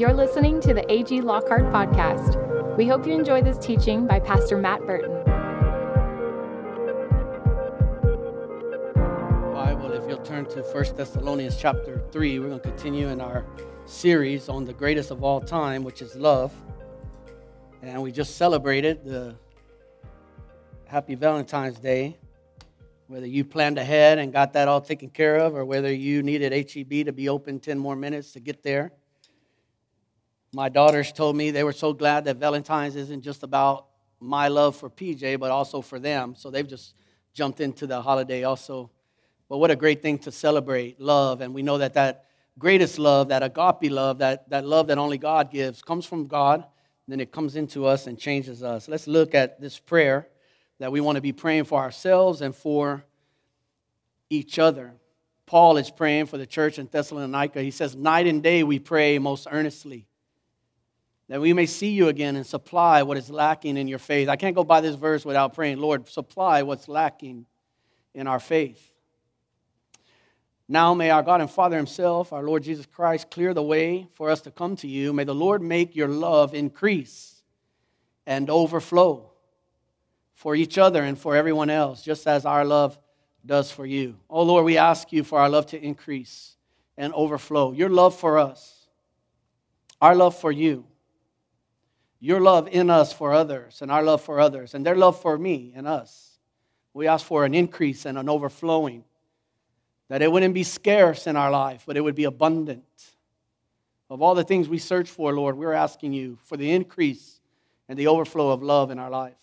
You're listening to the AG Lockhart Podcast. We hope you enjoy this teaching by Pastor Matt Burton. Bible, if you'll turn to 1 Thessalonians chapter 3, we're going to continue in our series on the greatest of all time, which is love. And we just celebrated the Happy Valentine's Day. Whether you planned ahead and got that all taken care of, or whether you needed HEB to be open 10 more minutes to get there. My daughters told me they were so glad that Valentine's isn't just about my love for PJ, but also for them. So they've just jumped into the holiday also. But what a great thing to celebrate love. And we know that that greatest love, that agape love, that, that love that only God gives, comes from God. Then it comes into us and changes us. Let's look at this prayer that we want to be praying for ourselves and for each other. Paul is praying for the church in Thessalonica. He says, Night and day we pray most earnestly that we may see you again and supply what is lacking in your faith. I can't go by this verse without praying, Lord, supply what's lacking in our faith. Now may our God and Father Himself, our Lord Jesus Christ, clear the way for us to come to you. May the Lord make your love increase and overflow for each other and for everyone else, just as our love does for you. Oh Lord, we ask you for our love to increase and overflow. Your love for us, our love for you your love in us for others and our love for others and their love for me and us. We ask for an increase and an overflowing, that it wouldn't be scarce in our life, but it would be abundant. Of all the things we search for, Lord, we're asking you for the increase and the overflow of love in our life.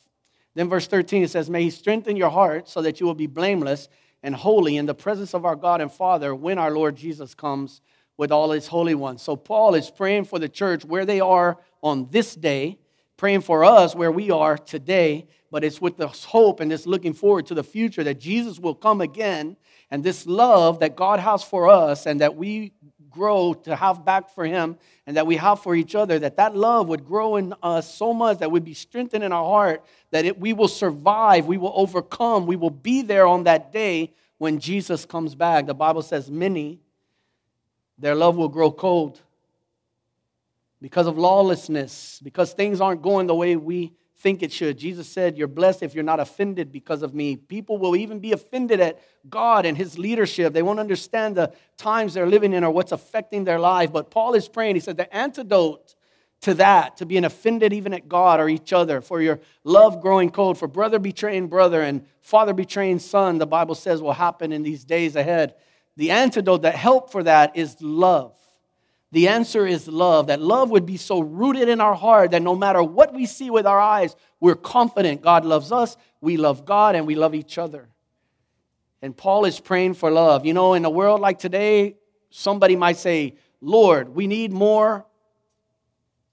Then, verse 13, it says, May He strengthen your heart so that you will be blameless and holy in the presence of our God and Father when our Lord Jesus comes with all His holy ones. So, Paul is praying for the church where they are on this day, praying for us where we are today, but it's with this hope and this looking forward to the future that Jesus will come again and this love that God has for us and that we grow to have back for him and that we have for each other that that love would grow in us so much that would be strengthened in our heart that it, we will survive we will overcome we will be there on that day when jesus comes back. The bible says many their love will grow cold because of lawlessness, because things aren't going the way we think it should. Jesus said, You're blessed if you're not offended because of me. People will even be offended at God and His leadership. They won't understand the times they're living in or what's affecting their life. But Paul is praying. He said, The antidote to that, to being offended even at God or each other, for your love growing cold, for brother betraying brother and father betraying son, the Bible says will happen in these days ahead. The antidote, the help for that is love. The answer is love. That love would be so rooted in our heart that no matter what we see with our eyes, we're confident God loves us, we love God, and we love each other. And Paul is praying for love. You know, in a world like today, somebody might say, Lord, we need more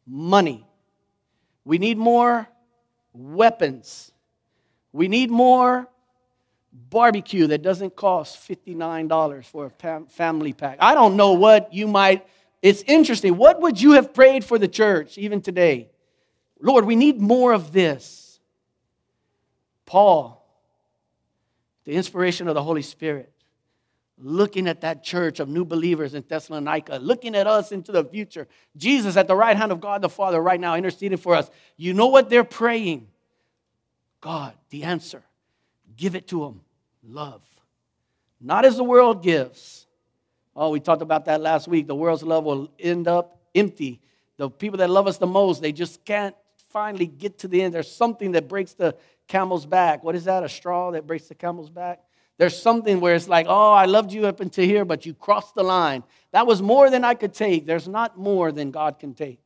money. We need more weapons. We need more barbecue that doesn't cost $59 for a family pack. I don't know what you might it's interesting. What would you have prayed for the church even today? Lord, we need more of this. Paul, the inspiration of the Holy Spirit, looking at that church of new believers in Thessalonica, looking at us into the future. Jesus at the right hand of God the Father right now interceding for us. You know what they're praying? God, the answer. Give it to them. Love. Not as the world gives Oh, we talked about that last week. The world's love will end up empty. The people that love us the most, they just can't finally get to the end. There's something that breaks the camel's back. What is that? A straw that breaks the camel's back? There's something where it's like, oh, I loved you up until here, but you crossed the line. That was more than I could take. There's not more than God can take.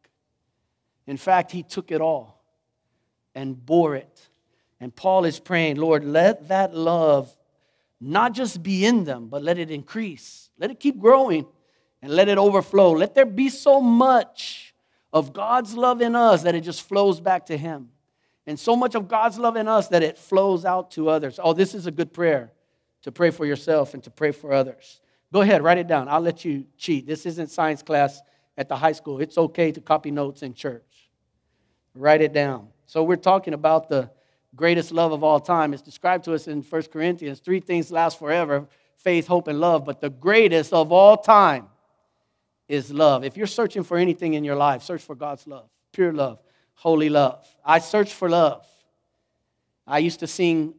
In fact, He took it all and bore it. And Paul is praying, Lord, let that love not just be in them, but let it increase. Let it keep growing and let it overflow. Let there be so much of God's love in us that it just flows back to Him. And so much of God's love in us that it flows out to others. Oh, this is a good prayer to pray for yourself and to pray for others. Go ahead, write it down. I'll let you cheat. This isn't science class at the high school. It's okay to copy notes in church. Write it down. So, we're talking about the greatest love of all time. It's described to us in 1 Corinthians. Three things last forever faith, hope, and love. But the greatest of all time is love. If you're searching for anything in your life, search for God's love, pure love, holy love. I search for love. I used to sing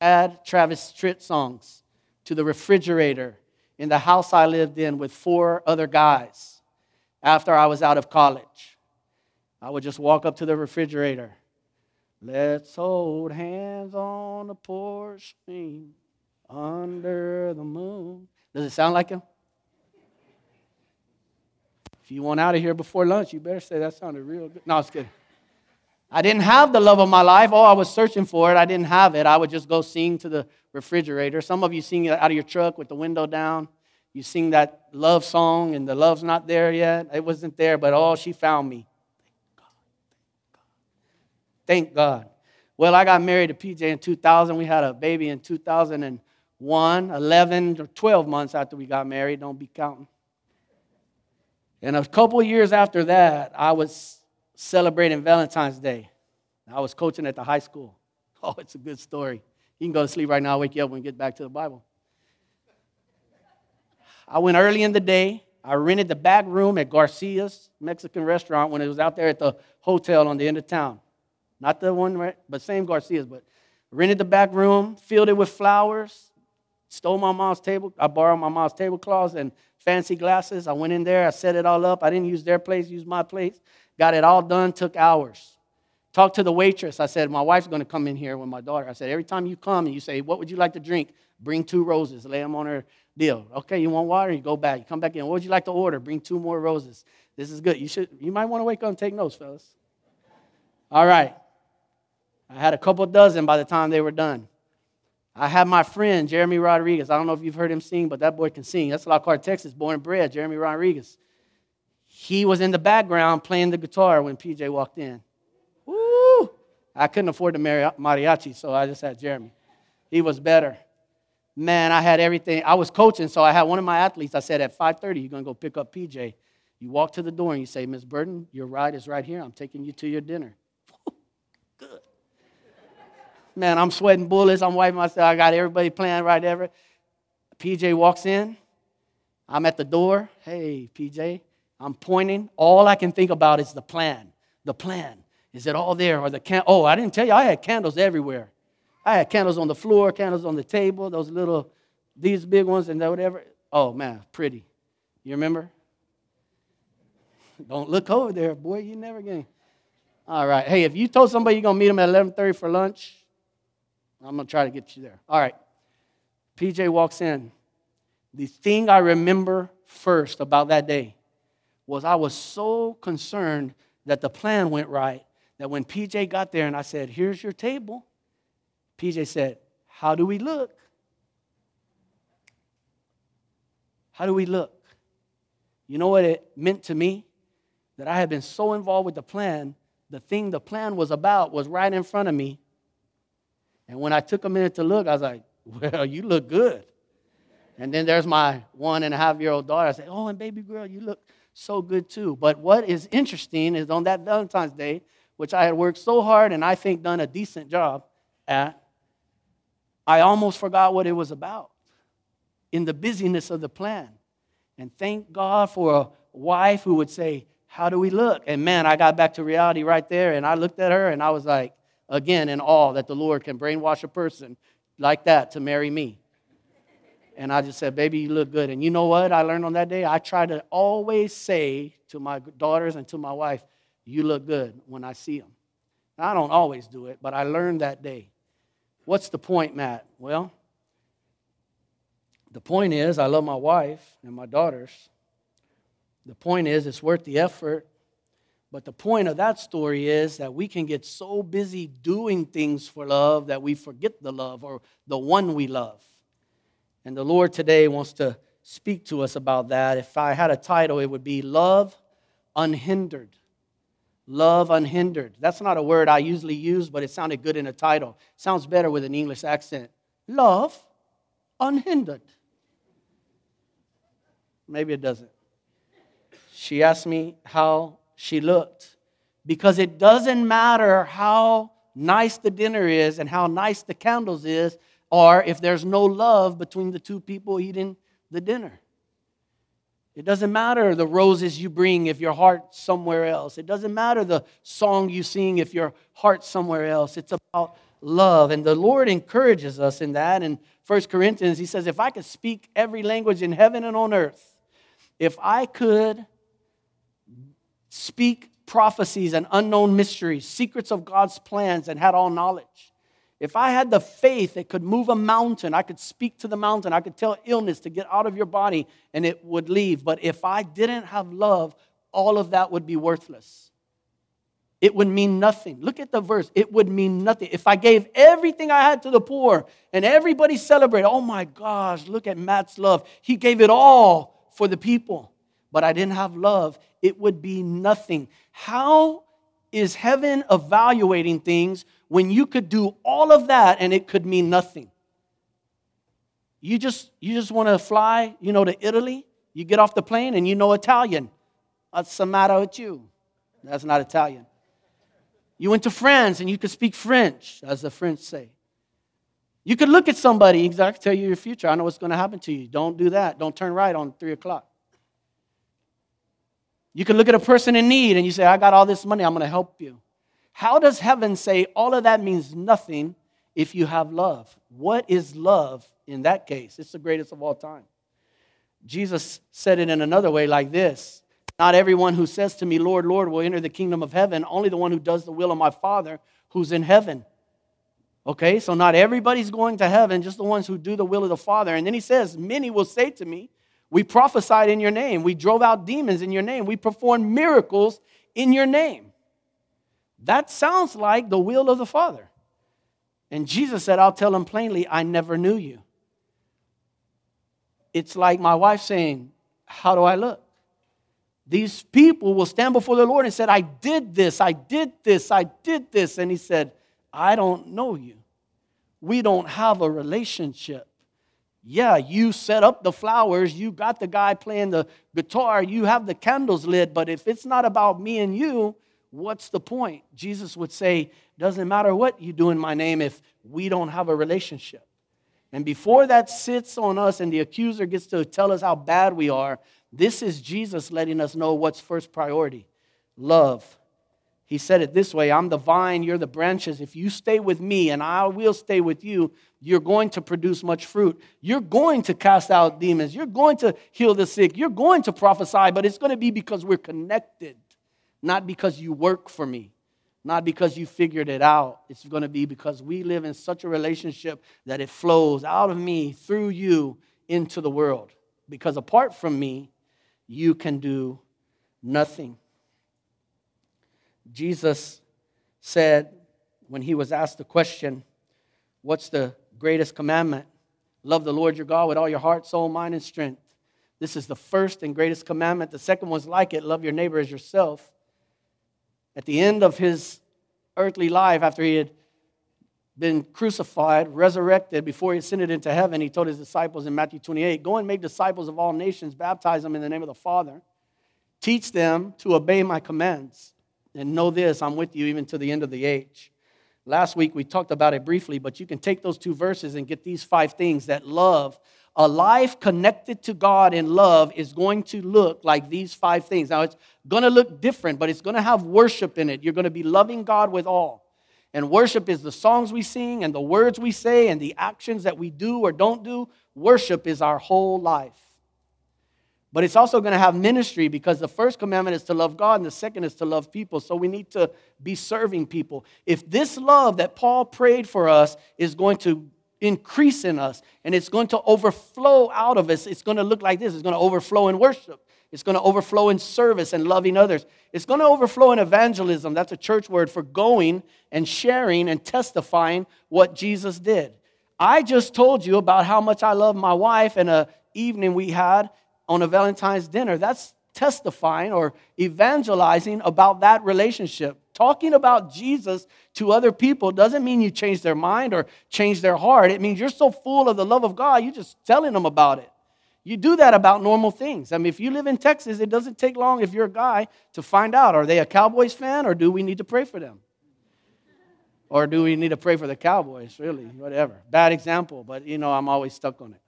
sad Travis Tritt songs to the refrigerator in the house I lived in with four other guys after I was out of college. I would just walk up to the refrigerator. Let's hold hands on the porch swing under the moon. Does it sound like him? If you want out of here before lunch, you better say that sounded real good. No, it's good. I didn't have the love of my life. Oh, I was searching for it. I didn't have it. I would just go sing to the refrigerator. Some of you sing out of your truck with the window down. You sing that love song, and the love's not there yet. It wasn't there, but oh, she found me. Thank God. Well, I got married to PJ in 2000. We had a baby in 2001, 11 or 12 months after we got married. Don't be counting. And a couple years after that, I was celebrating Valentine's Day. I was coaching at the high school. Oh, it's a good story. You can go to sleep right now, I'll wake you up when we get back to the Bible. I went early in the day. I rented the back room at Garcia's Mexican restaurant when it was out there at the hotel on the end of town. Not the one, right, but same Garcia's, but rented the back room, filled it with flowers, stole my mom's table. I borrowed my mom's tablecloths and fancy glasses. I went in there, I set it all up. I didn't use their place, used my place. Got it all done, took hours. Talked to the waitress. I said, My wife's to come in here with my daughter. I said, Every time you come and you say, What would you like to drink? Bring two roses, lay them on her deal. Okay, you want water? You go back. You come back in. What would you like to order? Bring two more roses. This is good. You should you might want to wake up and take notes, fellas. All right. I had a couple dozen by the time they were done. I had my friend, Jeremy Rodriguez. I don't know if you've heard him sing, but that boy can sing. That's Lockhart, Texas, born and bred, Jeremy Rodriguez. He was in the background playing the guitar when PJ walked in. Woo! I couldn't afford the mariachi, so I just had Jeremy. He was better. Man, I had everything. I was coaching, so I had one of my athletes. I said, at 5.30, you're going to go pick up PJ. You walk to the door and you say, Miss Burton, your ride is right here. I'm taking you to your dinner. Good. Man, I'm sweating bullets. I'm wiping myself. I got everybody playing right there. PJ walks in. I'm at the door. Hey, PJ. I'm pointing. All I can think about is the plan. The plan. Is it all there? Or the can? Oh, I didn't tell you. I had candles everywhere. I had candles on the floor, candles on the table, those little, these big ones, and whatever. Oh man, pretty. You remember? Don't look over there, boy. You never get. All right. Hey, if you told somebody you're gonna meet them at 11:30 for lunch, I'm going to try to get you there. All right. PJ walks in. The thing I remember first about that day was I was so concerned that the plan went right that when PJ got there and I said, Here's your table, PJ said, How do we look? How do we look? You know what it meant to me? That I had been so involved with the plan, the thing the plan was about was right in front of me, and when I took a minute to look, I was like, well, you look good. And then there's my one and a half year old daughter. I said, oh, and baby girl, you look so good too. But what is interesting is on that Valentine's Day, which I had worked so hard and I think done a decent job at, I almost forgot what it was about in the busyness of the plan. And thank God for a wife who would say, How do we look? And man, I got back to reality right there and I looked at her and I was like, again in awe that the Lord can brainwash a person like that to marry me. And I just said, Baby, you look good. And you know what I learned on that day? I try to always say to my daughters and to my wife, You look good when I see them. I don't always do it, but I learned that day. What's the point, Matt? Well, the point is, I love my wife and my daughters. The point is, it's worth the effort but the point of that story is that we can get so busy doing things for love that we forget the love or the one we love. And the Lord today wants to speak to us about that. If I had a title, it would be Love Unhindered. Love unhindered. That's not a word I usually use, but it sounded good in a title. sounds better with an English accent. Love unhindered. Maybe it doesn't. She asked me how she looked. Because it doesn't matter how nice the dinner is and how nice the candles is, or if there's no love between the two people eating the dinner. It doesn't matter the roses you bring if your heart's somewhere else. It doesn't matter the song you sing if your heart's somewhere else. It's about love. And the Lord encourages us in that. In 1 Corinthians, he says, If I could speak every language in heaven and on earth, if I could speak prophecies and unknown mysteries, secrets of God's plans, and had all knowledge, if I had the faith that could move a mountain, I could speak to the mountain, I could tell illness to get out of your body and it would leave. But if I didn't have love, all of that would be worthless. It would mean nothing. Look at the verse. It would mean nothing. If I gave everything I had to the poor and everybody celebrated, oh my gosh, look at Matt's love. He gave it all for the people, but I didn't have love, it would be nothing. How is heaven evaluating things when you could do all of that and it could mean nothing? You just, you just want to fly, you know, to Italy. You get off the plane and you know Italian. What's the matter with you? That's not Italian. You went to France and you could speak French, as the French say. You could look at somebody, exactly tell you your future. I know what's going to happen to you. Don't do that. Don't turn right on three o'clock. You can look at a person in need and you say, I got all this money, I'm going to help you. How does heaven say all of that means nothing if you have love? What is love in that case? It's the greatest of all time. Jesus said it in another way like this Not everyone who says to me, Lord, Lord, will enter the kingdom of heaven, only the one who does the will of my Father who's in heaven. Okay, so not everybody's going to heaven, just the ones who do the will of the Father. And then he says, Many will say to me, we prophesied in your name. We drove out demons in your name. We performed miracles in your name. That sounds like the will of the Father. And Jesus said, I'll tell them plainly, I never knew you. It's like my wife saying, How do I look? These people will stand before the Lord and said, I did this, I did this, I did this. And he said, I don't know you. We don't have a relationship yeah, you set up the flowers, you got the guy playing the guitar, you have the candles lit, but if it's not about me and you, what's the point? Jesus would say, doesn't matter what you do in my name if we don't have a relationship. And before that sits on us and the accuser gets to tell us how bad we are, this is Jesus letting us know what's first priority love. He said it this way I'm the vine, you're the branches. If you stay with me and I will stay with you, you're going to produce much fruit. You're going to cast out demons. You're going to heal the sick. You're going to prophesy, but it's going to be because we're connected, not because you work for me, not because you figured it out. It's going to be because we live in such a relationship that it flows out of me through you into the world. Because apart from me, you can do nothing. Jesus said when he was asked the question, What's the greatest commandment? Love the Lord your God with all your heart, soul, mind, and strength. This is the first and greatest commandment. The second one's like it love your neighbor as yourself. At the end of his earthly life, after he had been crucified, resurrected, before he ascended into heaven, he told his disciples in Matthew 28 Go and make disciples of all nations, baptize them in the name of the Father, teach them to obey my commands. And know this, I'm with you even to the end of the age. Last week we talked about it briefly, but you can take those two verses and get these five things that love, a life connected to God in love is going to look like these five things. Now it's going to look different, but it's going to have worship in it. You're going to be loving God with all. And worship is the songs we sing and the words we say and the actions that we do or don't do. Worship is our whole life. But it's also going to have ministry because the first commandment is to love God and the second is to love people. So we need to be serving people. If this love that Paul prayed for us is going to increase in us and it's going to overflow out of us, it's going to look like this it's going to overflow in worship. It's going to overflow in service and loving others. It's going to overflow in evangelism. That's a church word for going and sharing and testifying what Jesus did. I just told you about how much I love my wife and a evening we had on a Valentine's dinner. That's testifying or evangelizing about that relationship. Talking about Jesus to other people doesn't mean you change their mind or change their heart. It means you're so full of the love of God, you're just telling them about it. You do that about normal things. I mean, if you live in Texas, it doesn't take long if you're a guy to find out are they a Cowboys fan or do we need to pray for them? Or do we need to pray for the Cowboys? Really, whatever. Bad example, but you know, I'm always stuck on it.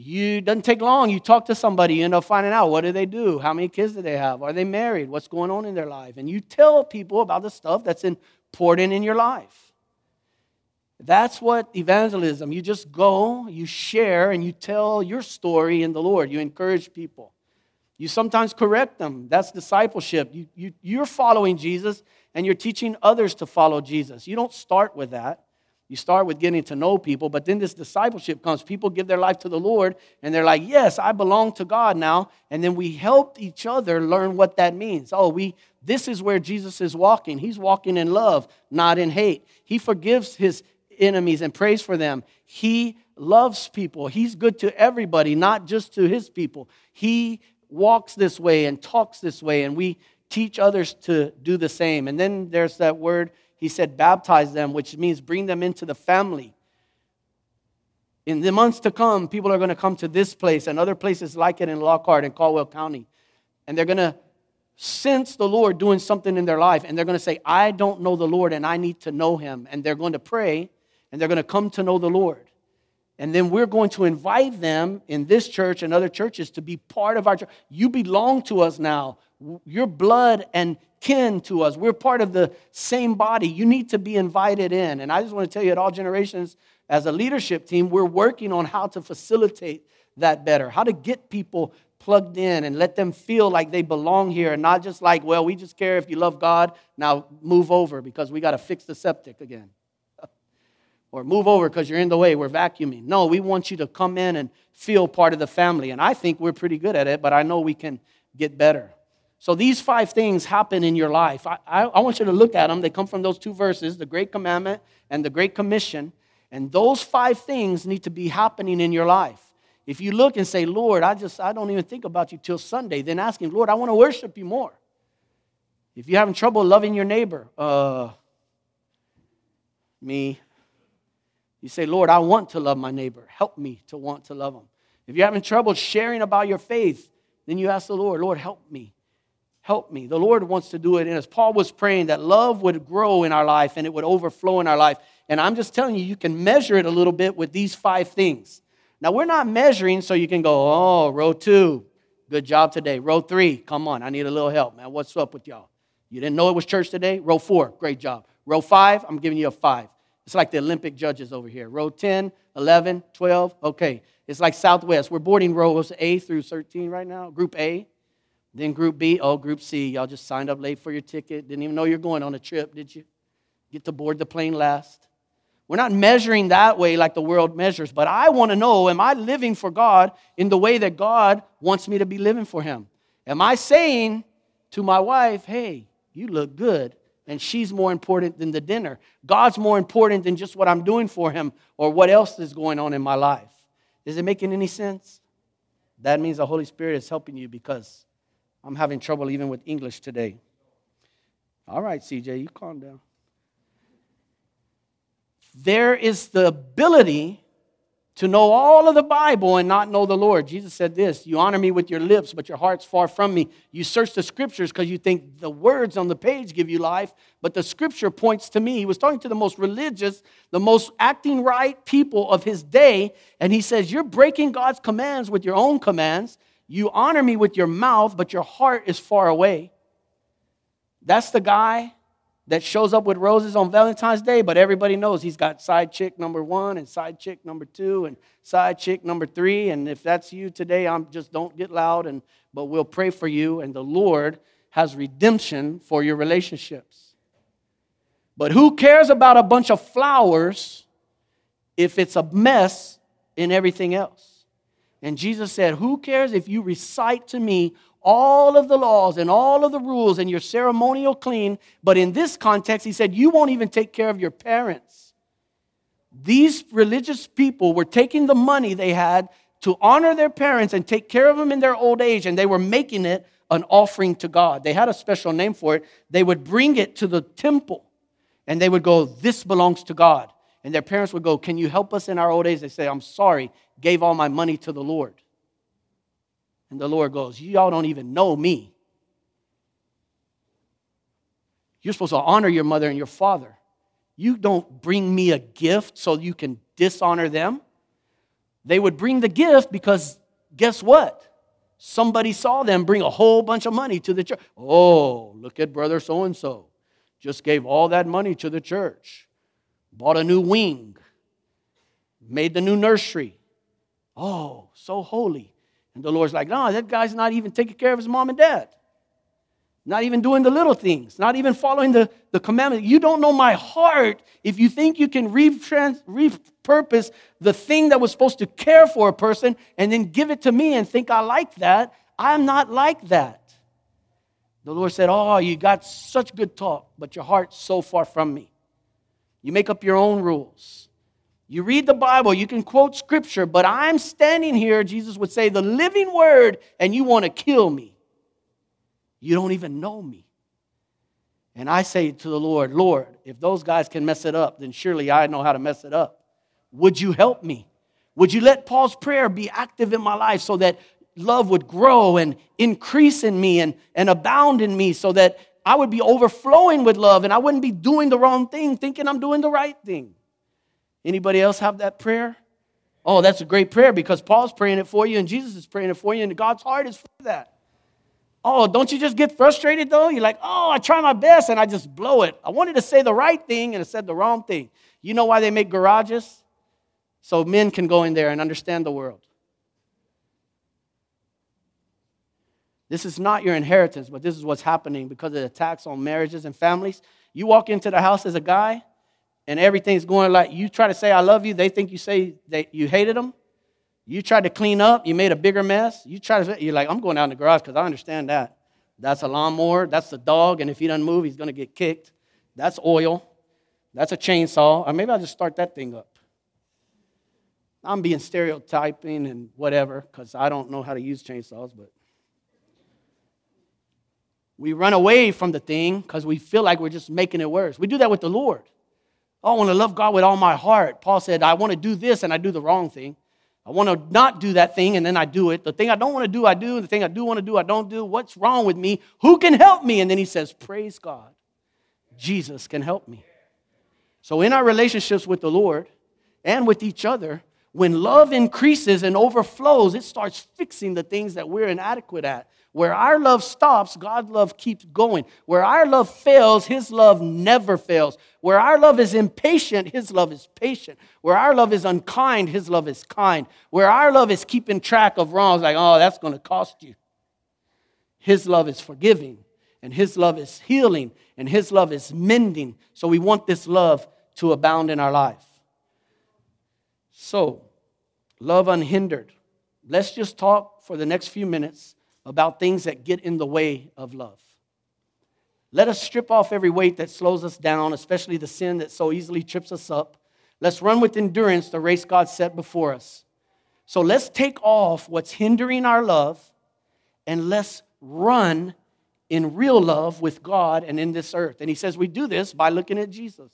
You doesn't take long. You talk to somebody, you end up finding out what do they do, how many kids do they have, are they married, what's going on in their life, and you tell people about the stuff that's important in your life. That's what evangelism. You just go, you share, and you tell your story in the Lord. You encourage people. You sometimes correct them. That's discipleship. You, you, you're following Jesus, and you're teaching others to follow Jesus. You don't start with that. You start with getting to know people, but then this discipleship comes. People give their life to the Lord, and they're like, Yes, I belong to God now. And then we help each other learn what that means. Oh, we this is where Jesus is walking. He's walking in love, not in hate. He forgives his enemies and prays for them. He loves people. He's good to everybody, not just to his people. He walks this way and talks this way, and we teach others to do the same. And then there's that word he said, baptize them, which means bring them into the family. In the months to come, people are going to come to this place and other places like it in Lockhart and Caldwell County. And they're going to sense the Lord doing something in their life. And they're going to say, I don't know the Lord and I need to know him. And they're going to pray and they're going to come to know the Lord. And then we're going to invite them in this church and other churches to be part of our church. You belong to us now. Your blood and kin to us. We're part of the same body. You need to be invited in. And I just want to tell you, at all generations, as a leadership team, we're working on how to facilitate that better, how to get people plugged in and let them feel like they belong here and not just like, well, we just care if you love God, now move over because we got to fix the septic again. or move over because you're in the way, we're vacuuming. No, we want you to come in and feel part of the family. And I think we're pretty good at it, but I know we can get better. So these five things happen in your life. I, I, I, want you to look at them. They come from those two verses the Great Commandment and the Great Commission. And those five things need to be happening in your life. If you look and say, Lord, I just, I don't even think about you till Sunday, then ask Him, Lord, I want to worship you more. If you're having trouble loving your neighbor, uh, me, you say, Lord, I want to love my neighbor. Help me to want to love them. If you're having trouble sharing about your faith, then you ask the Lord, Lord, help me help me. The Lord wants to do it in us. Paul was praying that love would grow in our life and it would overflow in our life. And I'm just telling you, you can measure it a little bit with these five things. Now, we're not measuring so you can go, oh, row two, good job today. Row three, come on, I need a little help, man. What's up with y'all? You didn't know it was church today? Row four, great job. Row five, I'm giving you a five. It's like the Olympic judges over here. Row 10, 11, 12, okay. It's like Southwest. We're boarding rows A through 13 right now, Group A. Then Group B, oh, Group C, y'all just signed up late for your ticket. Didn't even know you're going on a trip, did you? Get to board the plane last. We're not measuring that way like the world measures, but I want to know am I living for God in the way that God wants me to be living for Him? Am I saying to my wife, hey, you look good, and she's more important than the dinner? God's more important than just what I'm doing for Him or what else is going on in my life. Is it making any sense? That means the Holy Spirit is helping you because I'm having trouble even with English today. All right, CJ, you calm down. There is the ability to know all of the Bible and not know the Lord. Jesus said this You honor me with your lips, but your heart's far from me. You search the scriptures because you think the words on the page give you life, but the scripture points to me. He was talking to the most religious, the most acting right people of his day, and he says, You're breaking God's commands with your own commands. You honor me with your mouth, but your heart is far away. That's the guy that shows up with roses on Valentine's Day, but everybody knows he's got side chick number one and side chick number two and side chick number three. And if that's you today, I'm just don't get loud and but we'll pray for you, and the Lord has redemption for your relationships. But who cares about a bunch of flowers if it's a mess in everything else? And Jesus said, Who cares if you recite to me all of the laws and all of the rules and you're ceremonial clean? But in this context, he said, You won't even take care of your parents. These religious people were taking the money they had to honor their parents and take care of them in their old age, and they were making it an offering to God. They had a special name for it. They would bring it to the temple and they would go, This belongs to God. And their parents would go, Can you help us in our old age? They say, I'm sorry, gave all my money to the Lord. And the Lord goes, Y'all don't even know me. You're supposed to honor your mother and your father. You don't bring me a gift so you can dishonor them. They would bring the gift because guess what? Somebody saw them bring a whole bunch of money to the church. Oh, look at brother so and so. Just gave all that money to the church. Bought a new wing. Made the new nursery. Oh, so holy. And the Lord's like, no, that guy's not even taking care of his mom and dad not even doing the little things, not even following the, the commandment. You don't know my heart if you think you can repurpose the thing that was supposed to care for a person and then give it to me and think I like that. I'm not like that. The Lord said, Oh, you got such good talk, but your heart's so far from me. You make up your own rules. You read the Bible, you can quote scripture, but I'm standing here, Jesus would say, the living word, and you want to kill me. You don't even know me. And I say to the Lord, Lord, if those guys can mess it up, then surely I know how to mess it up. Would you help me? Would you let Paul's prayer be active in my life so that love would grow and increase in me and, and abound in me so that I would be overflowing with love and I wouldn't be doing the wrong thing, thinking I'm doing the right thing? Anybody else have that prayer? Oh, that's a great prayer because Paul's praying it for you and Jesus is praying it for you and God's heart is for that. Oh, don't you just get frustrated though? You're like, oh, I try my best and I just blow it. I wanted to say the right thing and I said the wrong thing. You know why they make garages? So men can go in there and understand the world. This is not your inheritance, but this is what's happening because of the attacks on marriages and families. You walk into the house as a guy and everything's going like you try to say, I love you. They think you say that you hated them. You tried to clean up, you made a bigger mess. You try to, you're like, I'm going out in the garage because I understand that. That's a lawnmower, that's the dog, and if he doesn't move, he's to get kicked. That's oil, that's a chainsaw. Or maybe I'll just start that thing up. I'm being stereotyping and whatever because I don't know how to use chainsaws, but we run away from the thing because we feel like we're just making it worse. We do that with the Lord. Oh, I want to love God with all my heart. Paul said, I want to do this and I do the wrong thing. I want to not do that thing and then I do it. The thing I don't want to do, I do. The thing I do want to do, I don't do. What's wrong with me? Who can help me? And then he says, Praise God. Jesus can help me. So, in our relationships with the Lord and with each other, when love increases and overflows, it starts fixing the things that we're inadequate at. Where our love stops, God's love keeps going. Where our love fails, His love never fails. Where our love is impatient, His love is patient. Where our love is unkind, His love is kind. Where our love is keeping track of wrongs, like, oh, that's going to cost you. His love is forgiving, and His love is healing, and His love is mending. So we want this love to abound in our life. So, love unhindered. Let's just talk for the next few minutes about things that get in the way of love. Let us strip off every weight that slows us down, especially the sin that so easily trips us up. Let's run with endurance the race God set before us. So let's take off what's hindering our love and let's run in real love with God and in this earth. And he says we do this by looking at Jesus.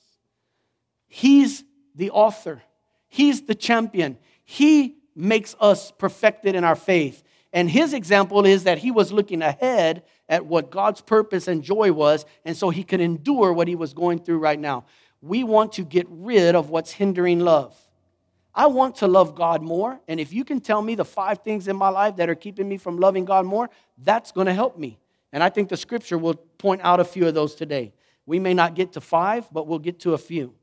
He's the author, He's the champion. He makes us perfected in our faith. And his example is that he was looking ahead at what God's purpose and joy was, and so he could endure what he was going through right now. We want to get rid of what's hindering love. I want to love God more, and if you can tell me the five things in my life that are keeping me from loving God more, that's going to help me. And I think the scripture will point out a few of those today. We may not get to five, but we'll get to a few.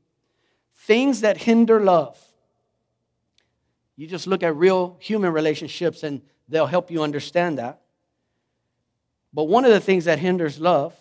Things that hinder love. You just look at real human relationships and they'll help you understand that. But one of the things that hinders love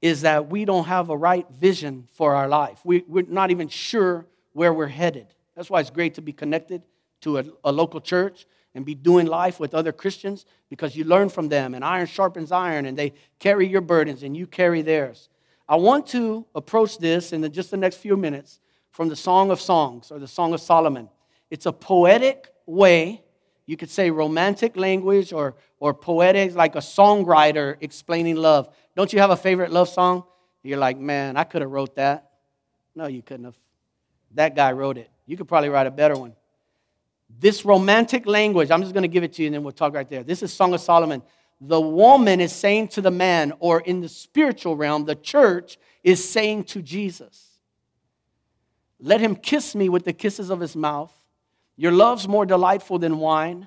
is that we don't have a right vision for our life. We, are not even sure where we're headed. That's why it's great to be connected to a, a local church and be doing life with other Christians because you learn from them, and iron sharpens iron, and they carry your burdens and you carry theirs. I want to approach this in the, just the next few minutes from the Song of Songs or the Song of Solomon. It's a poetic way, you could say romantic language or, or poetic, like a songwriter explaining love. Don't you have a favorite love song? You're like, man, I could have wrote that. No, you couldn't have. That guy wrote it. You could probably write a better one. This romantic language, I'm just going to give it to you and then we'll talk right there. This is Song of Solomon. The woman is saying to the man, or in the spiritual realm, the church is saying to Jesus, Let him kiss me with the kisses of his mouth. Your love's more delightful than wine.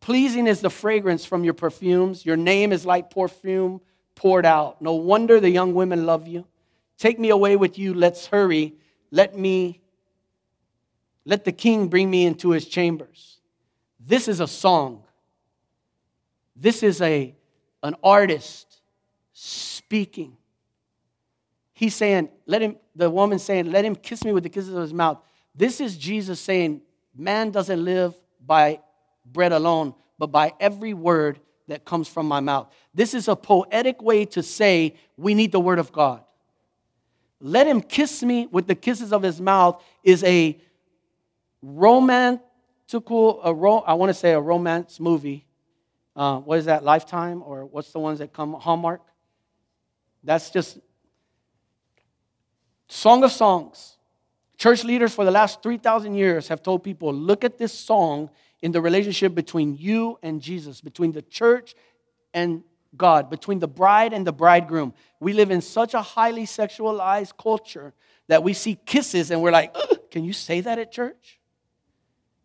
Pleasing is the fragrance from your perfumes. Your name is like perfume poured out. No wonder the young women love you. Take me away with you. Let's hurry. Let me let the king bring me into his chambers. This is a song. This is a an artist speaking. He's saying, let him, the woman saying, let him kiss me with the kisses of his mouth. This is Jesus saying, man doesn't live by bread alone, but by every word that comes from my mouth. This is a poetic way to say we need the word of God. Let him kiss me with the kisses of his mouth is a romantical, a ro- I want to say a romance movie. Uh, what is that, Lifetime? Or what's the ones that come, Hallmark? That's just Song of Songs. Church leaders for the last 3,000 years have told people look at this song in the relationship between you and Jesus, between the church and God, between the bride and the bridegroom. We live in such a highly sexualized culture that we see kisses and we're like, can you say that at church?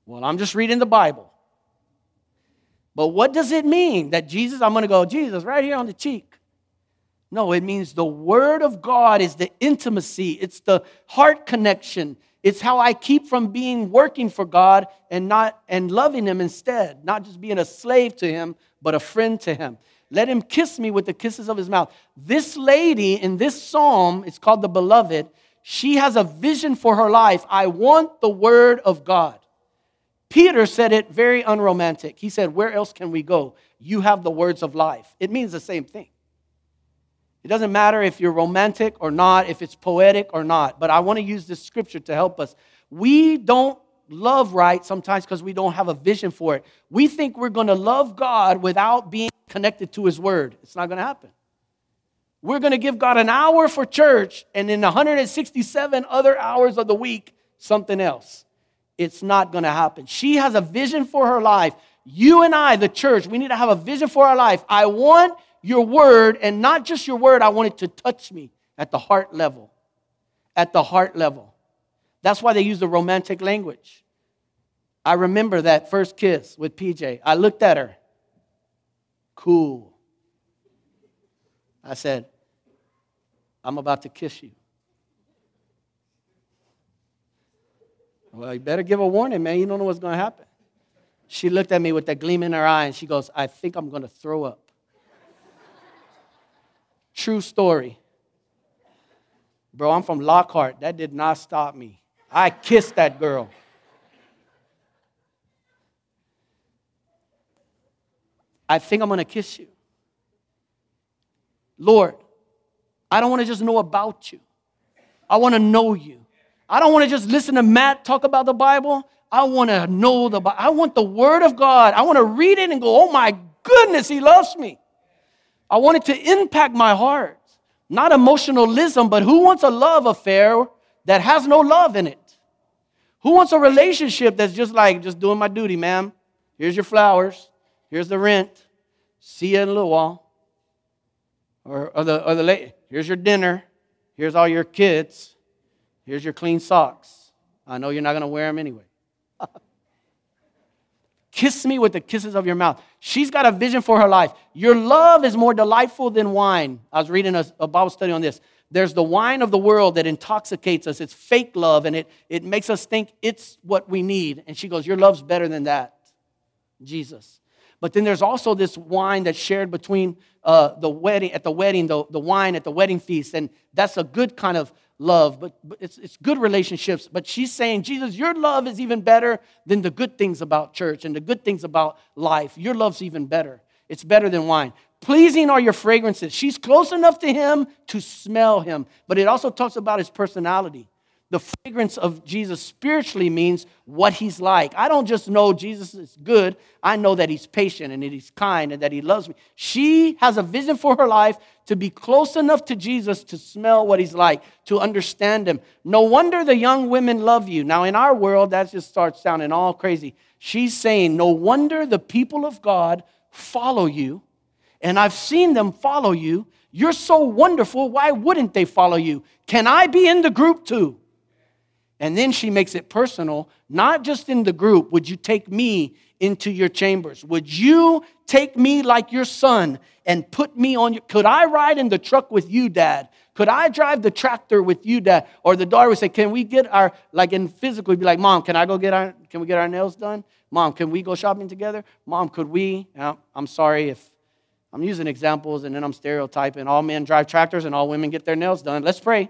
Well, I'm just reading the Bible. But what does it mean that Jesus, I'm going to go, Jesus, right here on the cheek? No, it means the Word of God is the intimacy, it's the heart connection. It's how I keep from being working for God and not and loving Him instead, not just being a slave to Him, but a friend to Him. Let Him kiss me with the kisses of His mouth. This lady in this psalm, it's called the Beloved, she has a vision for her life. I want the Word of God. Peter said it very unromantic. He said, Where else can we go? You have the words of life. It means the same thing. It doesn't matter if you're romantic or not, if it's poetic or not, but I want to use this scripture to help us. We don't love right sometimes because we don't have a vision for it. We think we're going to love God without being connected to His Word. It's not going to happen. We're going to give God an hour for church, and in 167 other hours of the week, something else. It's not going to happen. She has a vision for her life. You and I, the church, we need to have a vision for our life. I want your word, and not just your word, I want it to touch me at the heart level. At the heart level. That's why they use the romantic language. I remember that first kiss with PJ. I looked at her. Cool. I said, I'm about to kiss you. Well, you better give a warning, man. You don't know what's going to happen. She looked at me with that gleam in her eye and she goes, I think I'm going to throw up. True story. Bro, I'm from Lockhart. That did not stop me. I kissed that girl. I think I'm going to kiss you. Lord, I don't want to just know about you. I want to know you. I don't want to just listen to Matt talk about the Bible. I want to know the Bible. I want the Word of God. I want to read it and go, oh my goodness, He loves me. I want it to impact my heart. Not emotionalism, but who wants a love affair that has no love in it? Who wants a relationship that's just like, just doing my duty, ma'am? Here's your flowers. Here's the rent. See you in a little while. Or, or the, or the here's your dinner. Here's all your kids. Here's your clean socks. I know you're not going to wear them anyway. Kiss me with the kisses of your mouth. She's got a vision for her life. Your love is more delightful than wine. I was reading a, a, Bible study on this. There's the wine of the world that intoxicates us. It's fake love, and it, it makes us think it's what we need. And she goes, Your love's better than that, Jesus. But then there's also this wine that's shared between uh, the wedding, at the wedding, the, the wine at the wedding feast. And that's a good kind of love, but, but it's, it's good relationships. But she's saying, Jesus, your love is even better than the good things about church and the good things about life. Your love's even better. It's better than wine. Pleasing are your fragrances. She's close enough to him to smell him, but it also talks about his personality the fragrance of Jesus spiritually means what he's like. I don't just know Jesus is good, I know that he's patient and that he's kind and that he loves me. She has a vision for her life to be close enough to Jesus to smell what he's like, to understand him. No wonder the young women love you. Now, in our world, that just starts sounding all crazy. She's saying, No wonder the people of God follow you, and I've seen them follow you. You're so wonderful. Why wouldn't they follow you? Can I be in the group too? And then she makes it personal, not just in the group. Would you take me into your chambers? Would you take me like your son and put me on your. Could I ride in the truck with you, dad? Could I drive the tractor with you, dad? Or the daughter would say, Can we get our, like in physical, we'd be like, Mom, can I go get our, can we get our nails done? Mom, can we go shopping together? Mom, could we? I'm sorry if I'm using examples and then I'm stereotyping. All men drive tractors and all women get their nails done. Let's pray.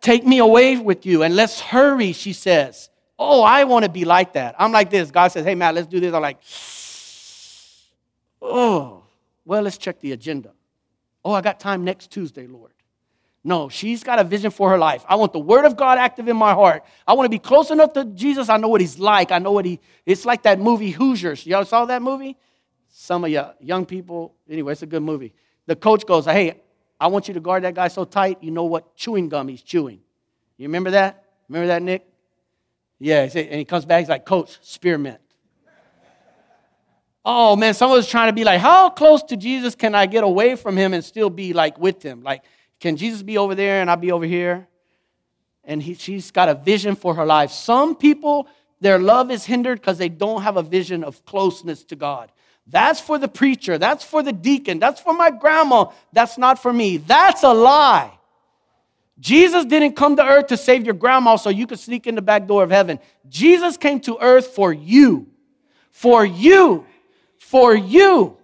Take me away with you and let's hurry, she says. Oh, I want to be like that. I'm like this. God says, hey, Matt, let's do this. I'm like, oh, well, let's check the agenda. Oh, I got time next Tuesday, Lord. No, she's got a vision for her life. I want the word of God active in my heart. I want to be close enough to Jesus. I know what he's like. I know what he, it's like that movie Hoosiers. Y'all saw that movie? Some of you young people, anyway, it's a good movie. The coach goes, hey, I want you to guard that guy so tight, you know what chewing gum he's chewing. You remember that? Remember that, Nick? Yeah, and he comes back, he's like, Coach, spearmint. oh man, someone was trying to be like, how close to Jesus can I get away from him and still be like with him? Like, can Jesus be over there and I be over here? And he, she's got a vision for her life. Some people, their love is hindered because they don't have a vision of closeness to God. That's for the preacher. That's for the deacon. That's for my grandma. That's not for me. That's a lie. Jesus didn't come to earth to save your grandma so you could sneak in the back door of heaven. Jesus came to earth for you. For you. For you.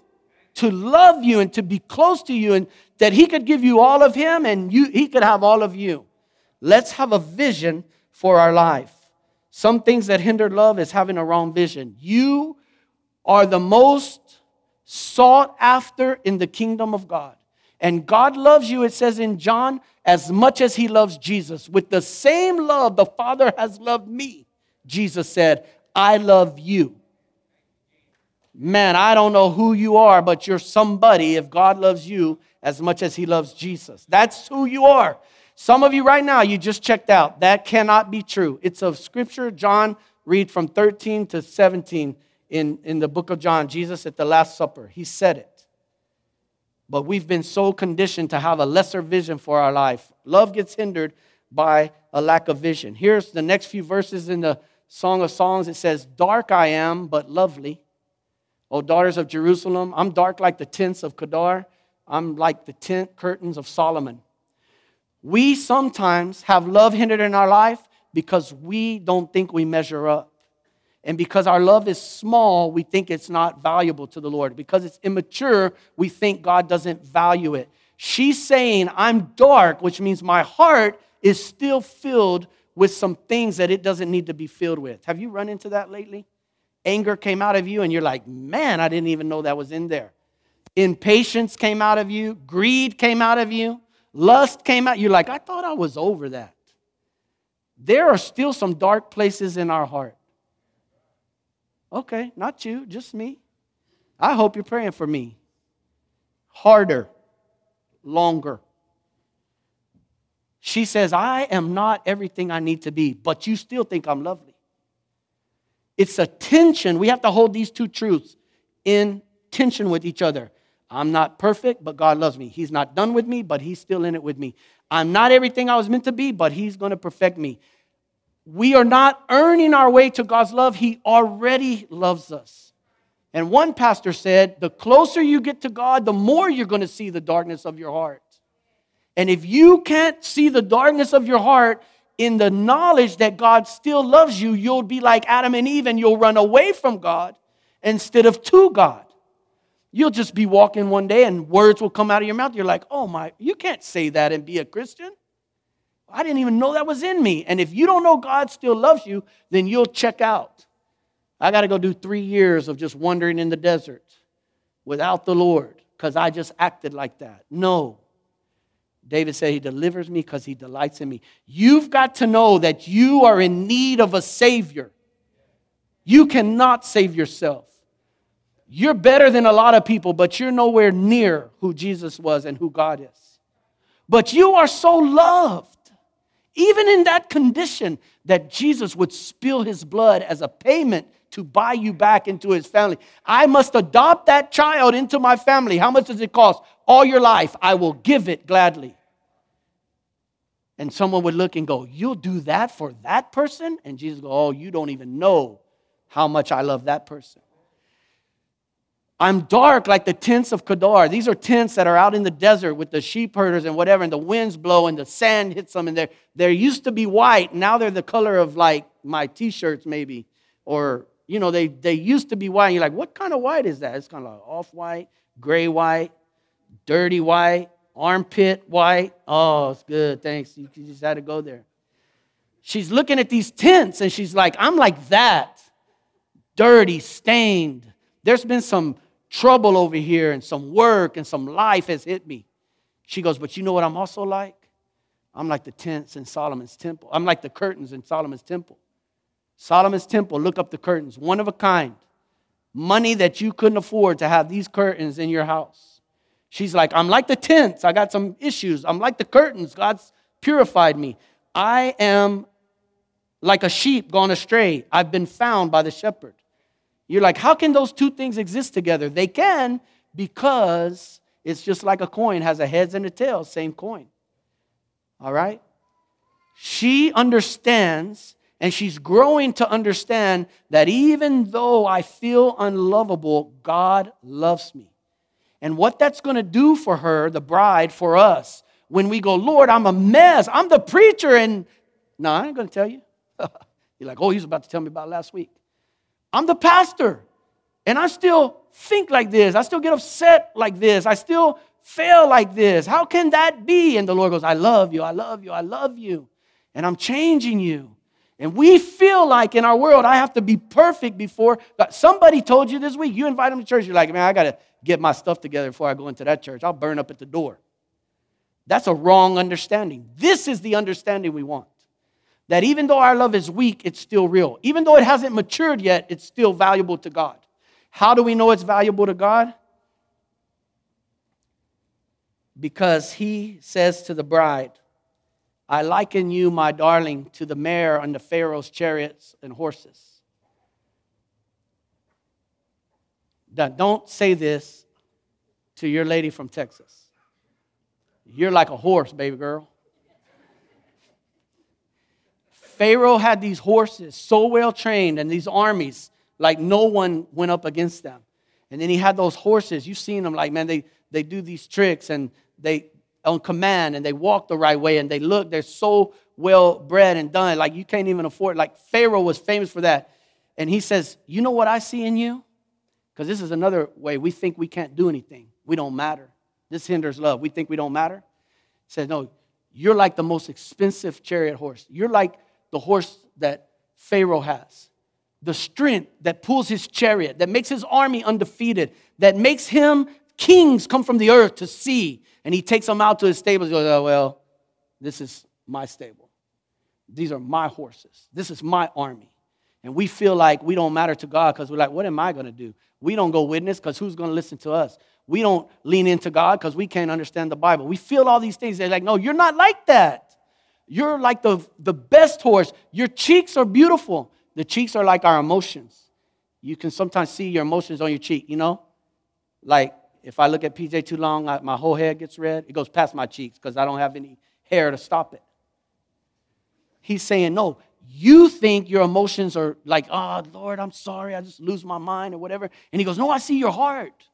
To love you and to be close to you and that he could give you all of him and you he could have all of you. Let's have a vision for our life. Some things that hinder love is having a wrong vision. You are the most sought after in the kingdom of God. And God loves you, it says in John, as much as he loves Jesus. With the same love the Father has loved me, Jesus said, I love you. Man, I don't know who you are, but you're somebody if God loves you as much as he loves Jesus. That's who you are. Some of you right now, you just checked out. That cannot be true. It's of scripture. John, read from 13 to 17 in, in the book of John, Jesus at the Last Supper. He said it. But we've been so conditioned to have a lesser vision for our life. Love gets hindered by a lack of vision. Here's the next few verses in the Song of Songs. It says, Dark I am, but lovely. O daughters of Jerusalem, I'm dark like the tents of Kedar. I'm like the tent curtains of Solomon. We sometimes have love hindered in our life because we don't think we measure up. And because our love is small, we think it's not valuable to the Lord. Because it's immature, we think God doesn't value it. She's saying, I'm dark, which means my heart is still filled with some things that it doesn't need to be filled with. Have you run into that lately? Anger came out of you, and you're like, man, I didn't even know that was in there. Impatience came out of you, greed came out of you, lust came out. You're like, I thought I was over that. There are still some dark places in our heart. Okay, not you, just me. I hope you're praying for me. Harder, longer. She says, I am not everything I need to be, but you still think I'm lovely. It's a tension. We have to hold these two truths in tension with each other. I'm not perfect, but God loves me. He's not done with me, but He's still in it with me. I'm not everything I was meant to be, but He's going to perfect me we are not earning our way to God's love. He already loves us. And one pastor said, the closer you get to God, the more you're going to see the darkness of your heart. And if you can't see the darkness of your heart in the knowledge that God still loves you, you'll be like Adam and Eve and you'll run away from God instead of to God. You'll just be walking one day and words will come out of your mouth. You're like, oh my, you can't say that and be a Christian. I didn't even know that was in me. And if you don't know God still loves you, then you'll check out. I got to go do three years of just wandering in the desert without the Lord because I just acted like that. No. David said, He delivers me because He delights in me. You've got to know that you are in need of a Savior. You cannot save yourself. You're better than a lot of people, but you're nowhere near who Jesus was and who God is. But you are so loved even in that condition, that Jesus would spill his blood as a payment to buy you back into his family. I must adopt that child into my family. How much does it cost? All your life. I will give it gladly. And someone would look and go, You'll do that for that person? And Jesus go, Oh, you don't even know how much I love that person. I'm dark like the tents of Kedar. These are tents that are out in the desert with the sheep herders and whatever, and the winds blow and the sand hits them, and they're, they used to be white. Now they're the color of like my t shirts, maybe. Or, you know, they, they used to be white. And you're like, what kind of white is that? It's kind of like off white, gray white, dirty white, armpit white. Oh, it's good. Thanks. You just had to go there. She's looking at these tents and she's like, I'm like that. Dirty, stained. There's been some trouble over here and some work and some life has hit me. She goes, But you know what I'm also like? I'm like the tents in Solomon's temple. I'm like the curtains in Solomon's temple. Solomon's temple, look up the curtains, one of a kind. Money that you couldn't afford to have these curtains in your house. She's like, I'm like the tents. I got some issues. I'm like the curtains. God's purified me. I am like a sheep gone astray. I've been found by the shepherd. You're like, how can those two things exist together? They can because it's just like a coin has a heads and a tail, same coin. All right? She understands and she's growing to understand that even though I feel unlovable, God loves me. And what that's going to do for her, the bride, for us, when we go, Lord, I'm a mess. I'm the preacher. And no, I ain't going to tell you. You're like, oh, he's about to tell me about last week. I'm the pastor, and I still think like this. I still get upset like this. I still fail like this. How can that be? And the Lord goes, I love you, I love you, I love you, and I'm changing you. And we feel like in our world, I have to be perfect before God. Somebody told you this week, you invite them to church, you're like, man, I got to get my stuff together before I go into that church. I'll burn up at the door. That's a wrong understanding. This is the understanding we want that even though our love is weak, it's still real. Even though it hasn't matured yet, it's still valuable to God. How do we know it's valuable to God? Because he says to the bride, I liken you, my darling, to the mare on the Pharaoh's chariots and horses. Now, don't say this to your lady from Texas. You're like a horse, baby girl. Pharaoh had these horses so well trained and these armies, like no one went up against them. And then he had those horses. You've seen them, like, man, they, they do these tricks and they, on command, and they walk the right way and they look, they're so well bred and done. Like, you can't even afford, like, Pharaoh was famous for that. And he says, You know what I see in you? Because this is another way we think we can't do anything. We don't matter. This hinders love. We think we don't matter. He says, No, you're like the most expensive chariot horse. You're like the horse that Pharaoh has, the strength that pulls his chariot, that makes his army undefeated, that makes him kings come from the earth to see. And he takes them out to his stables. He goes, Oh, well, this is my stable. These are my horses. This is my army. And we feel like we don't matter to God because we're like, What am I going to do? We don't go witness because who's going to listen to us? We don't lean into God because we can't understand the Bible. We feel all these things. They're like, No, you're not like that. You're like the, the best horse. Your cheeks are beautiful. The cheeks are like our emotions. You can sometimes see your emotions on your cheek, you know? Like if I look at PJ too long, I, my whole head gets red. It goes past my cheeks because I don't have any hair to stop it. He's saying, no, you think your emotions are like, oh, Lord, I'm sorry, I just lose my mind or whatever. And he goes, no, I see your heart.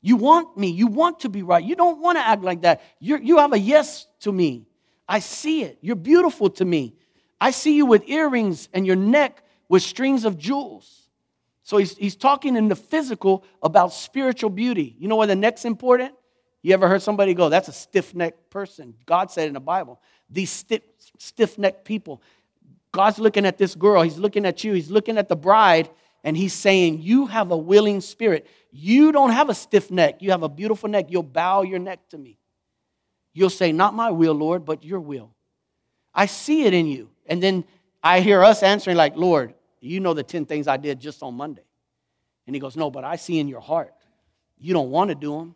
You want me. You want to be right. You don't want to act like that. you you have a yes to me. I see it. You're beautiful to me. I see you with earrings and your neck with strings of jewels. So he's, he's talking in the physical about spiritual beauty. You know why the neck's important? You ever heard somebody go, that's a stiff necked person? God said in the Bible, these stiff, stiff necked people. God's looking at this girl, he's looking at you, he's looking at the bride, and he's saying, You have a willing spirit. You don't have a stiff neck, you have a beautiful neck. You'll bow your neck to me. You'll say, Not my will, Lord, but your will. I see it in you. And then I hear us answering, like, Lord, you know the 10 things I did just on Monday. And he goes, No, but I see in your heart. You don't want to do them.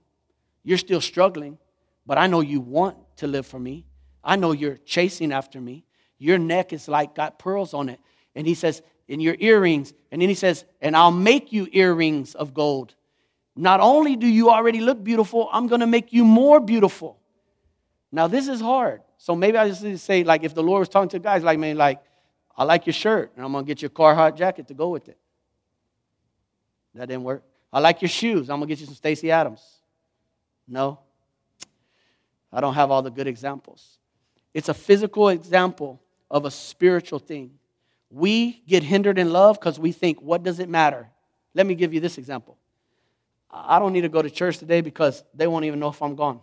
You're still struggling, but I know you want to live for me. I know you're chasing after me. Your neck is like got pearls on it. And he says, in your earrings. And then he says, and I'll make you earrings of gold. Not only do you already look beautiful, I'm going to make you more beautiful. Now, this is hard So maybe I just need to say, like, if the Lord was talking to guys, like, man, like, I like your shirt, and I'm gonna get you a Carhartt jacket to go with it. That didn't work. I like your shoes. I'm gonna get you some Stacy Adams. No. I don't have all the good examples. It's a physical example of a spiritual thing. We get hindered in love because we think, what does it matter? Let me give you this example. I don't need to go to church today because they won't even know if I'm gone.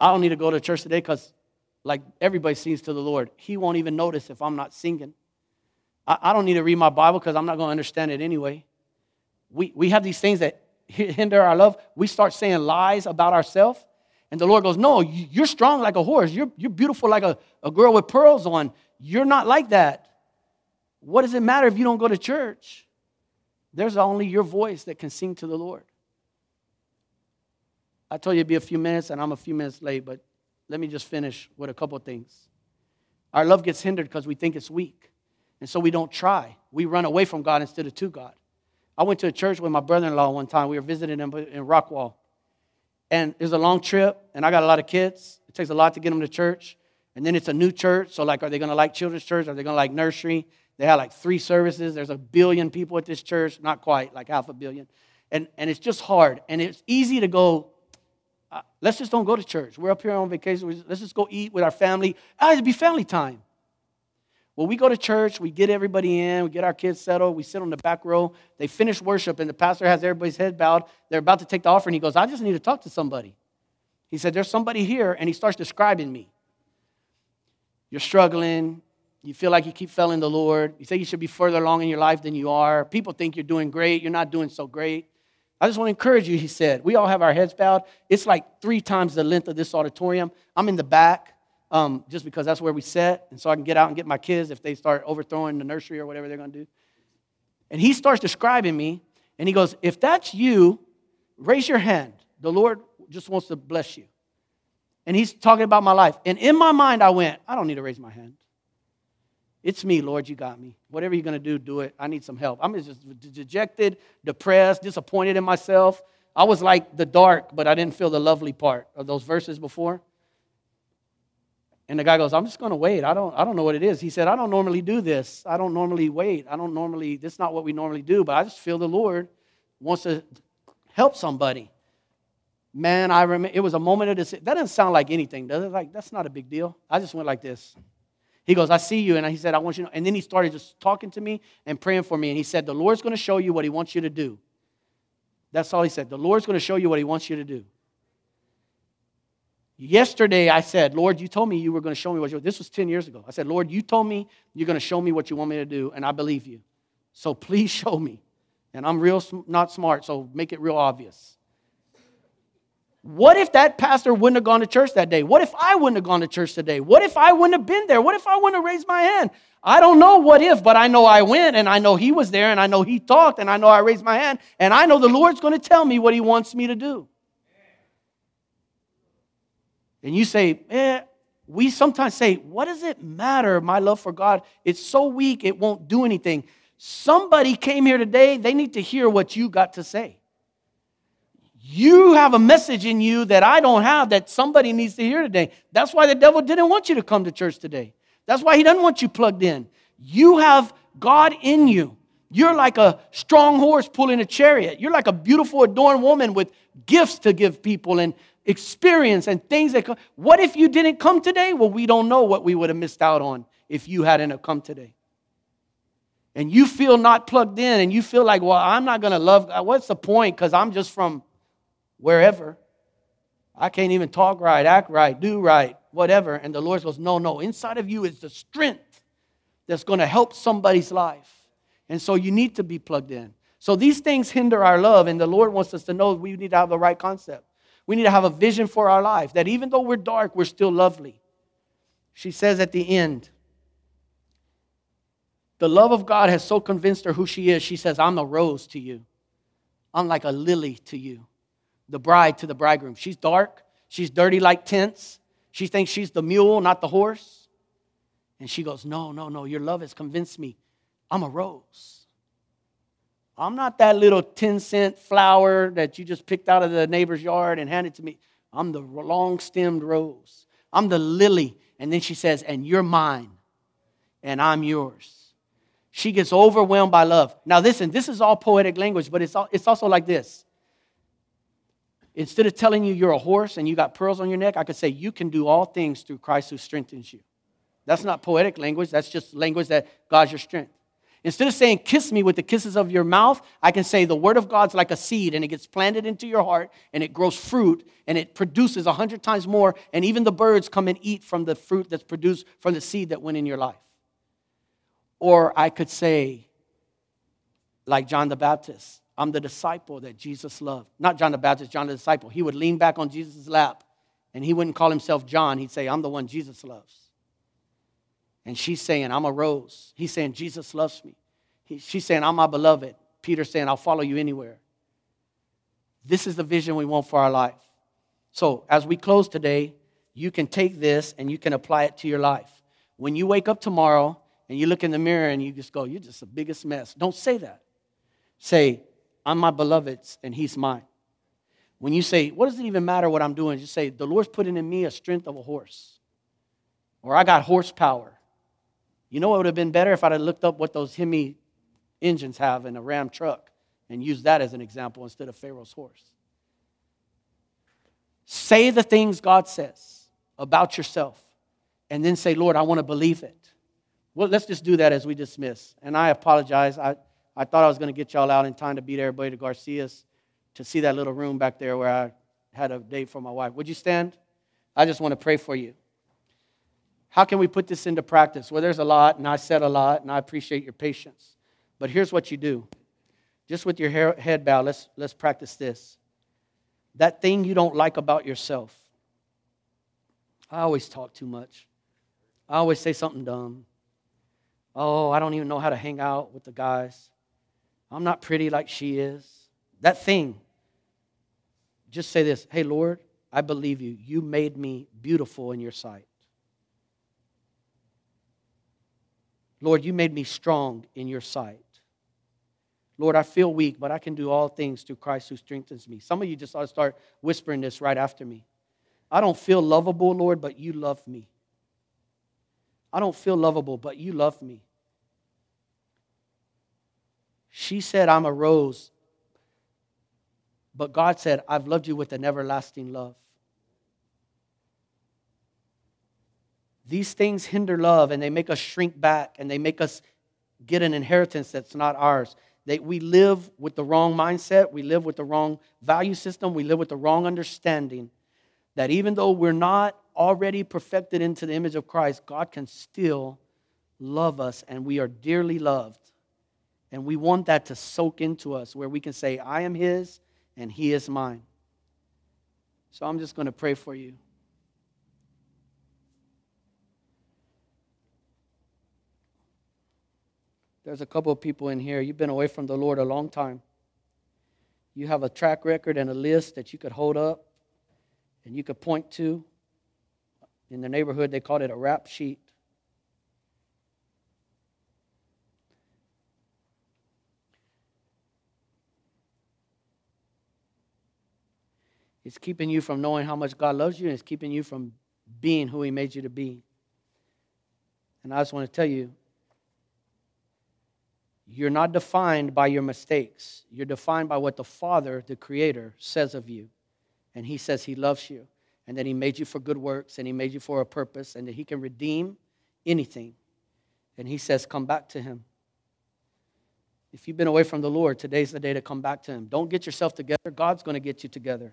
I don't need to go to church today because, like everybody sings to the Lord, He won't even notice if I'm not singing. I, I don't need to read my Bible because I'm not going to understand it anyway. We, we have these things that hinder our love. We start saying lies about ourselves. And the Lord goes, No, you're strong like a horse. You're, you're beautiful like a, a girl with pearls on. You're not like that. What does it matter if you don't go to church? There's only your voice that can sing to the Lord. I told you it'd be a few minutes, and I'm a few minutes late, but let me just finish with a couple things. Our love gets hindered because we think it's weak, and so we don't try. We run away from God instead of to God. I went to a church with my brother in law one time. We were visiting him in Rockwall. And it was a long trip, and I got a lot of kids. It takes a lot to get them to church. And then it's a new church, so like, are they going to like children's church? Are they going to like nursery? They have like three services. There's a billion people at this church, not quite, like half a billion. And, and it's just hard. And it's easy to go, uh, let's just don't go to church. We're up here on vacation. Let's just go eat with our family. Ah, it'd be family time. Well, we go to church, we get everybody in, we get our kids settled, we sit on the back row. They finish worship, and the pastor has everybody's head bowed. They're about to take the offering. He goes, I just need to talk to somebody. He said, There's somebody here, and he starts describing me. You're struggling. You feel like you keep failing the Lord. You think you should be further along in your life than you are. People think you're doing great. You're not doing so great. I just want to encourage you, he said. We all have our heads bowed. It's like three times the length of this auditorium. I'm in the back um, just because that's where we sit, and so I can get out and get my kids if they start overthrowing the nursery or whatever they're going to do. And he starts describing me, and he goes, If that's you, raise your hand. The Lord just wants to bless you. And he's talking about my life. And in my mind, I went, I don't need to raise my hand. It's me, Lord, you got me. Whatever you're going to do, do it. I need some help. I'm just dejected, depressed, disappointed in myself. I was like the dark, but I didn't feel the lovely part of those verses before. And the guy goes, I'm just going to wait. I don't, I don't know what it is. He said, I don't normally do this. I don't normally wait. I don't normally, this is not what we normally do, but I just feel the Lord wants to help somebody. Man, I remember it was a moment of this. That doesn't sound like anything, does it? Like, that's not a big deal. I just went like this. He goes, I see you. And he said, I want you to know. And then he started just talking to me and praying for me. And he said, The Lord's going to show you what he wants you to do. That's all he said. The Lord's going to show you what he wants you to do. Yesterday, I said, Lord, you told me you were going to show me what you This was 10 years ago. I said, Lord, you told me you're going to show me what you want me to do, and I believe you. So please show me. And I'm real not smart, so make it real obvious. What if that pastor wouldn't have gone to church that day? What if I wouldn't have gone to church today? What if I wouldn't have been there? What if I wouldn't have raised my hand? I don't know what if, but I know I went and I know he was there and I know he talked and I know I raised my hand and I know the Lord's going to tell me what he wants me to do. And you say, eh, we sometimes say, what does it matter, my love for God? It's so weak, it won't do anything. Somebody came here today, they need to hear what you got to say. You have a message in you that I don't have that somebody needs to hear today. That's why the devil didn't want you to come to church today. That's why he doesn't want you plugged in. You have God in you. You're like a strong horse pulling a chariot. You're like a beautiful, adorned woman with gifts to give people and experience and things that come. What if you didn't come today? Well, we don't know what we would have missed out on if you hadn't come today. And you feel not plugged in and you feel like, well, I'm not going to love God. What's the point? Because I'm just from wherever. I can't even talk right, act right, do right, whatever. And the Lord goes, No, no, inside of you is the strength that's going to help somebody's life. And so you need to be plugged in. So these things hinder our love, and the Lord wants us to know we need to have the right concept. We need to have a vision for our life that even though we're dark, we're still lovely. She says at the end, the love of God has so convinced her who she is. She says, I'm a rose to you. I'm like a lily to you the bride to the bridegroom. She's dark, she's dirty like tents. She thinks she's the mule, not the horse. And she goes, No, no, no, your love has convinced me. I'm a rose. I'm not that little 10 cent flower that you just picked out of the neighbor's yard and handed to me. I'm the long stemmed rose. I'm the lily. And then she says, And you're mine, and I'm yours. She gets overwhelmed by love. Now, listen, this is all poetic language, but it's, all, it's also like this. Instead of telling you you're a horse and you got pearls on your neck, I could say, You can do all things through Christ who strengthens you. That's not poetic language, that's just language that God's your strength. Instead of saying, kiss me with the kisses of your mouth, I can say, the word of God's like a seed and it gets planted into your heart and it grows fruit and it produces a hundred times more. And even the birds come and eat from the fruit that's produced from the seed that went in your life. Or I could say, like John the Baptist, I'm the disciple that Jesus loved. Not John the Baptist, John the disciple. He would lean back on Jesus' lap and he wouldn't call himself John. He'd say, I'm the one Jesus loves. And she's saying, I'm a rose. He's saying, Jesus loves me. He, she's saying, I'm my beloved. Peter's saying, I'll follow you anywhere. This is the vision we want for our life. So, as we close today, you can take this and you can apply it to your life. When you wake up tomorrow and you look in the mirror and you just go, You're just the biggest mess. Don't say that. Say, I'm my beloved's and he's mine. When you say, What does it even matter what I'm doing? Just say, The Lord's putting in me a strength of a horse. Or I got horsepower. You know what would have been better if I'd have looked up what those Hemi engines have in a Ram truck and used that as an example instead of Pharaoh's horse. Say the things God says about yourself and then say, Lord, I want to believe it. Well, let's just do that as we dismiss. And I apologize. I, I thought I was going to get y'all out in time to beat everybody to Garcia's to see that little room back there where I had a date for my wife. Would you stand? I just want to pray for you. How can we put this into practice? Well, there's a lot, and I said a lot, and I appreciate your patience. But here's what you do just with your head bowed, let's, let's practice this. That thing you don't like about yourself. I always talk too much. I always say something dumb. Oh, I don't even know how to hang out with the guys. I'm not pretty like she is. That thing. Just say this Hey, Lord, I believe you. You made me beautiful in your sight. Lord, you made me strong in your sight. Lord, I feel weak, but I can do all things through Christ who strengthens me. Some of you just ought to start whispering this right after me. I don't feel lovable, Lord, but you love me. I don't feel lovable, but you love me. She said, I'm a rose. But God said, I've loved you with an everlasting love. These things hinder love and they make us shrink back and they make us get an inheritance that's not ours. They, we live with the wrong mindset, we live with the wrong value system, we live with the wrong understanding that even though we're not already perfected into the image of Christ, God can still love us and we are dearly loved. And we want that to soak into us where we can say, I am His and He is mine. So I'm just going to pray for you. There's a couple of people in here. You've been away from the Lord a long time. You have a track record and a list that you could hold up and you could point to. In the neighborhood, they called it a rap sheet. It's keeping you from knowing how much God loves you, and it's keeping you from being who He made you to be. And I just want to tell you you're not defined by your mistakes. You're defined by what the Father, the Creator, says of you. And He says He loves you, and that He made you for good works, and He made you for a purpose, and that He can redeem anything. And He says, Come back to Him. If you've been away from the Lord, today's the day to come back to Him. Don't get yourself together, God's going to get you together.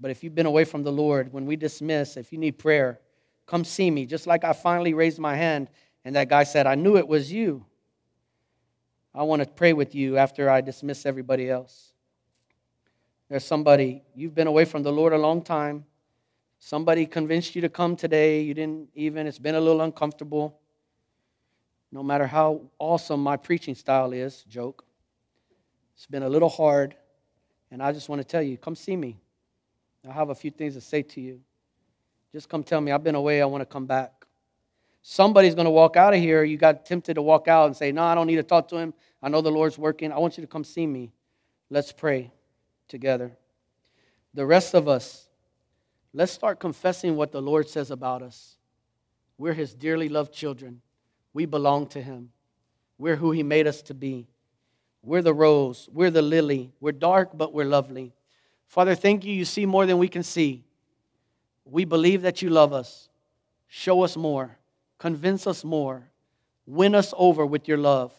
But if you've been away from the Lord, when we dismiss, if you need prayer, come see me. Just like I finally raised my hand, and that guy said, I knew it was you. I want to pray with you after I dismiss everybody else. There's somebody, you've been away from the Lord a long time. Somebody convinced you to come today. You didn't even, it's been a little uncomfortable. No matter how awesome my preaching style is, joke. It's been a little hard. And I just want to tell you come see me. I have a few things to say to you. Just come tell me, I've been away, I want to come back. Somebody's going to walk out of here. You got tempted to walk out and say, No, I don't need to talk to him. I know the Lord's working. I want you to come see me. Let's pray together. The rest of us, Let's start confessing what the Lord says about us. We're His dearly loved children. We belong to Him. We're who He made us to be. We're the rose. We're the lily. We're dark, but we're lovely. Father, thank you. You see more than we can see. We believe that you love us. Show us more. Convince us more. Win us over with your love.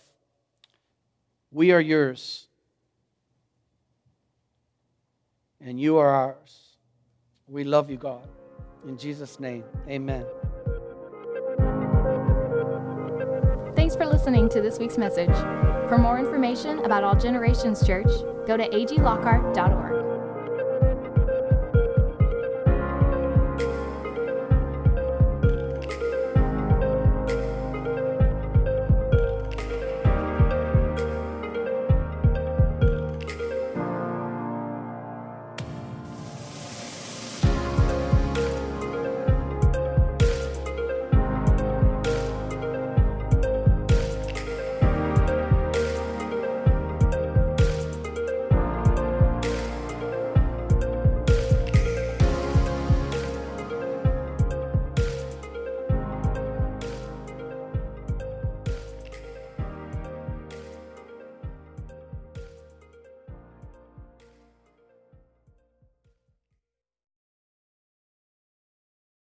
We are yours. And you are ours. We love you, God. In Jesus' name, amen. Thanks for listening to this week's message. For more information about All Generations Church, go to aglockhart.org.